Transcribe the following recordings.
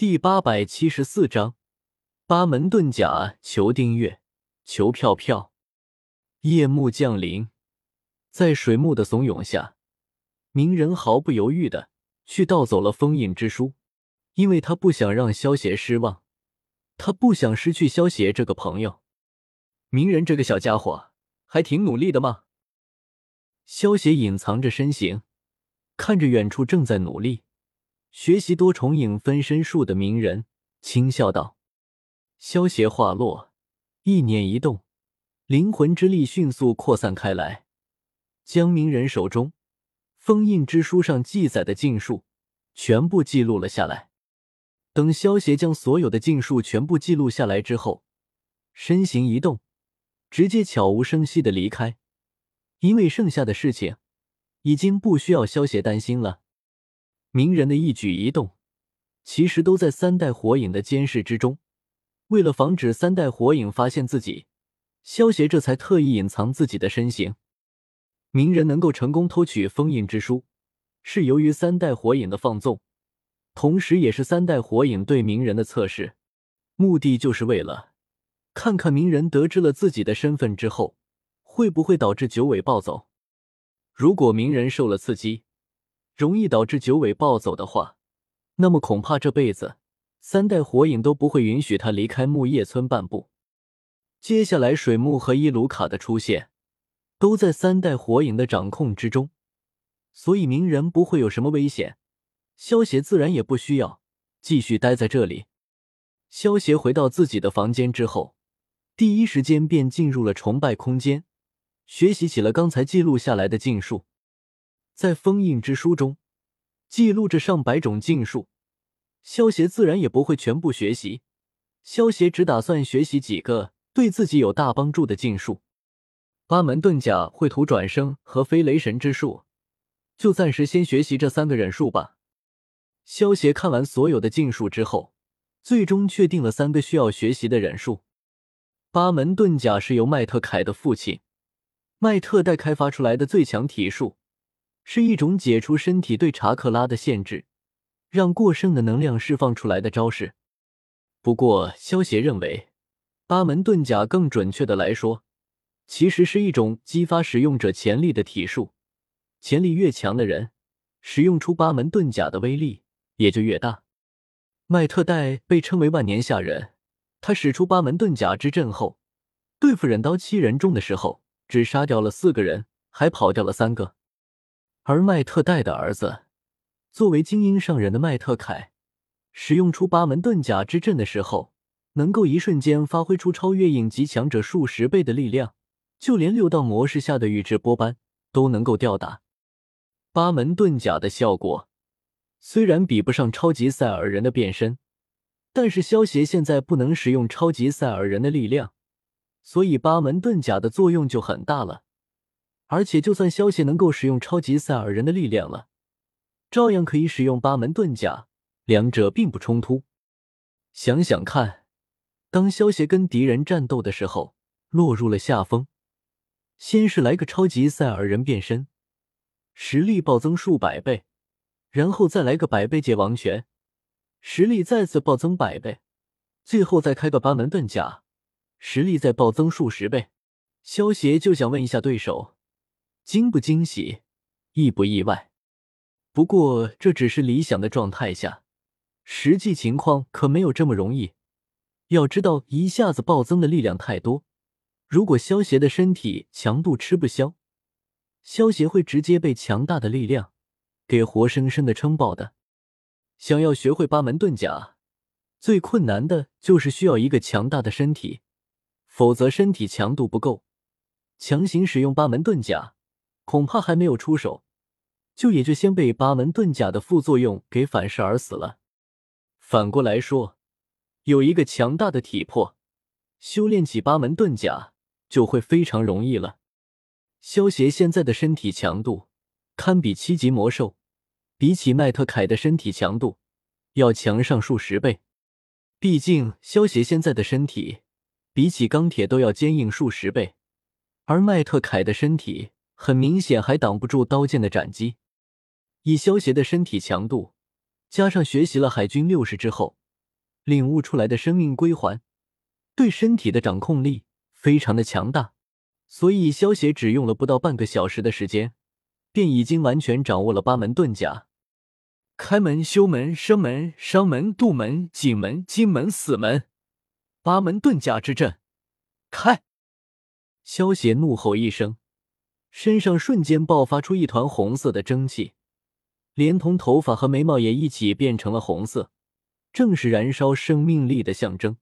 第八百七十四章八门遁甲，求订阅，求票票。夜幕降临，在水幕的怂恿下，鸣人毫不犹豫的去盗走了封印之书，因为他不想让萧邪失望，他不想失去萧邪这个朋友。鸣人这个小家伙还挺努力的嘛。萧邪隐藏着身形，看着远处正在努力。学习多重影分身术的鸣人轻笑道：“萧邪话落，意念一动，灵魂之力迅速扩散开来，将鸣人手中封印之书上记载的禁术全部记录了下来。等萧邪将所有的禁术全部记录下来之后，身形一动，直接悄无声息的离开，因为剩下的事情已经不需要萧邪担心了。”鸣人的一举一动，其实都在三代火影的监视之中。为了防止三代火影发现自己，萧协这才特意隐藏自己的身形。鸣人能够成功偷取封印之书，是由于三代火影的放纵，同时也是三代火影对鸣人的测试，目的就是为了看看鸣人得知了自己的身份之后，会不会导致九尾暴走。如果鸣人受了刺激，容易导致九尾暴走的话，那么恐怕这辈子三代火影都不会允许他离开木叶村半步。接下来，水木和伊鲁卡的出现都在三代火影的掌控之中，所以鸣人不会有什么危险。萧协自然也不需要继续待在这里。萧协回到自己的房间之后，第一时间便进入了崇拜空间，学习起了刚才记录下来的禁术。在封印之书中记录着上百种禁术，萧协自然也不会全部学习。萧协只打算学习几个对自己有大帮助的禁术：八门遁甲、绘图转生和飞雷神之术。就暂时先学习这三个忍术吧。萧协看完所有的禁术之后，最终确定了三个需要学习的忍术。八门遁甲是由麦特凯的父亲麦特代开发出来的最强体术。是一种解除身体对查克拉的限制，让过剩的能量释放出来的招式。不过，萧协认为，八门遁甲更准确的来说，其实是一种激发使用者潜力的体术。潜力越强的人，使用出八门遁甲的威力也就越大。麦特戴被称为万年下人，他使出八门遁甲之阵后，对付忍刀七人众的时候，只杀掉了四个人，还跑掉了三个。而麦特戴的儿子，作为精英上人的麦特凯，使用出八门遁甲之阵的时候，能够一瞬间发挥出超越影级强者数十倍的力量，就连六道模式下的宇智波斑都能够吊打。八门遁甲的效果虽然比不上超级赛尔人的变身，但是萧协现在不能使用超级赛尔人的力量，所以八门遁甲的作用就很大了。而且，就算萧协能够使用超级赛尔人的力量了，照样可以使用八门遁甲，两者并不冲突。想想看，当萧协跟敌人战斗的时候，落入了下风，先是来个超级赛尔人变身，实力暴增数百倍，然后再来个百倍界王拳，实力再次暴增百倍，最后再开个八门遁甲，实力再暴增数十倍。萧协就想问一下对手。惊不惊喜，意不意外？不过这只是理想的状态下，实际情况可没有这么容易。要知道，一下子暴增的力量太多，如果萧协的身体强度吃不消，萧协会直接被强大的力量给活生生的撑爆的。想要学会八门遁甲，最困难的就是需要一个强大的身体，否则身体强度不够，强行使用八门遁甲。恐怕还没有出手，就也就先被八门遁甲的副作用给反噬而死了。反过来说，有一个强大的体魄，修炼起八门遁甲就会非常容易了。萧协现在的身体强度堪比七级魔兽，比起麦特凯的身体强度要强上数十倍。毕竟萧协现在的身体比起钢铁都要坚硬数十倍，而麦特凯的身体。很明显还挡不住刀剑的斩击。以萧协的身体强度，加上学习了海军六式之后，领悟出来的生命归还，对身体的掌控力非常的强大，所以萧协只用了不到半个小时的时间，便已经完全掌握了八门遁甲：开门、修门、生门、伤门、渡门、景门、金门、死门，八门遁甲之阵，开！萧协怒吼一声，身上瞬间爆发出一团红色的蒸汽，连同头发和眉毛也一起变成了红色。正是燃烧生命力的象征，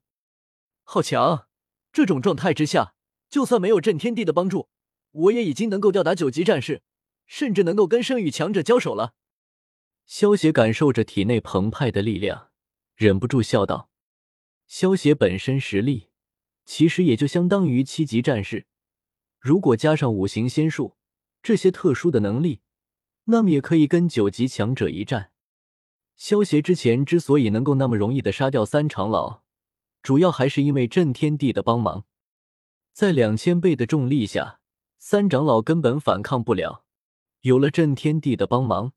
好强！这种状态之下，就算没有震天地的帮助，我也已经能够吊打九级战士，甚至能够跟圣域强者交手了。萧协感受着体内澎湃的力量，忍不住笑道：“萧协本身实力，其实也就相当于七级战士，如果加上五行仙术这些特殊的能力，那么也可以跟九级强者一战。”萧协之前之所以能够那么容易的杀掉三长老，主要还是因为震天地的帮忙。在两千倍的重力下，三长老根本反抗不了。有了震天地的帮忙，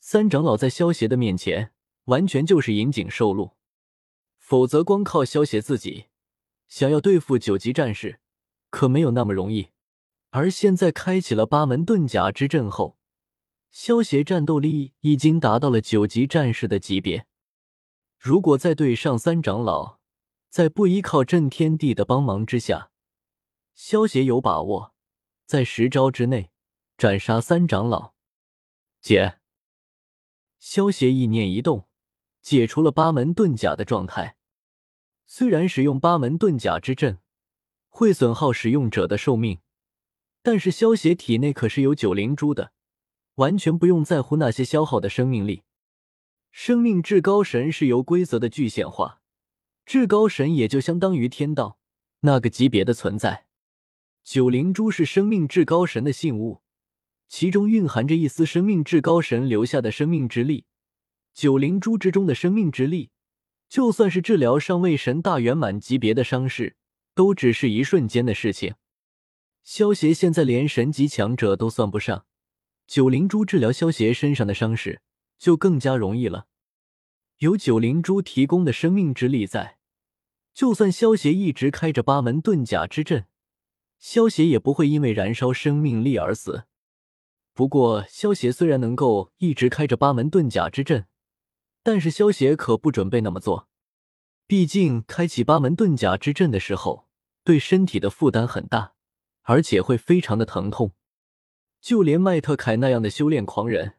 三长老在萧协的面前完全就是引颈受戮。否则，光靠萧协自己想要对付九级战士，可没有那么容易。而现在开启了八门遁甲之阵后，萧协战斗力已经达到了九级战士的级别，如果再对上三长老，在不依靠震天地的帮忙之下，萧协有把握在十招之内斩杀三长老。解，萧协意念一动，解除了八门遁甲的状态。虽然使用八门遁甲之阵会损耗使用者的寿命，但是萧协体内可是有九灵珠的。完全不用在乎那些消耗的生命力。生命至高神是由规则的具现化，至高神也就相当于天道那个级别的存在。九灵珠是生命至高神的信物，其中蕴含着一丝生命至高神留下的生命之力。九灵珠之中的生命之力，就算是治疗上位神大圆满级别的伤势，都只是一瞬间的事情。萧协现在连神级强者都算不上。九灵珠治疗萧协身上的伤势就更加容易了。有九灵珠提供的生命之力在，就算萧协一直开着八门遁甲之阵，萧协也不会因为燃烧生命力而死。不过，萧协虽然能够一直开着八门遁甲之阵，但是萧协可不准备那么做。毕竟，开启八门遁甲之阵的时候，对身体的负担很大，而且会非常的疼痛。就连麦特凯那样的修炼狂人，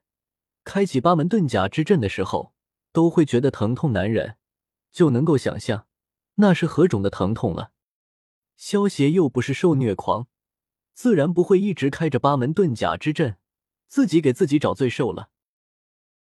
开启八门遁甲之阵的时候，都会觉得疼痛难忍，就能够想象那是何种的疼痛了。萧协又不是受虐狂，自然不会一直开着八门遁甲之阵，自己给自己找罪受了。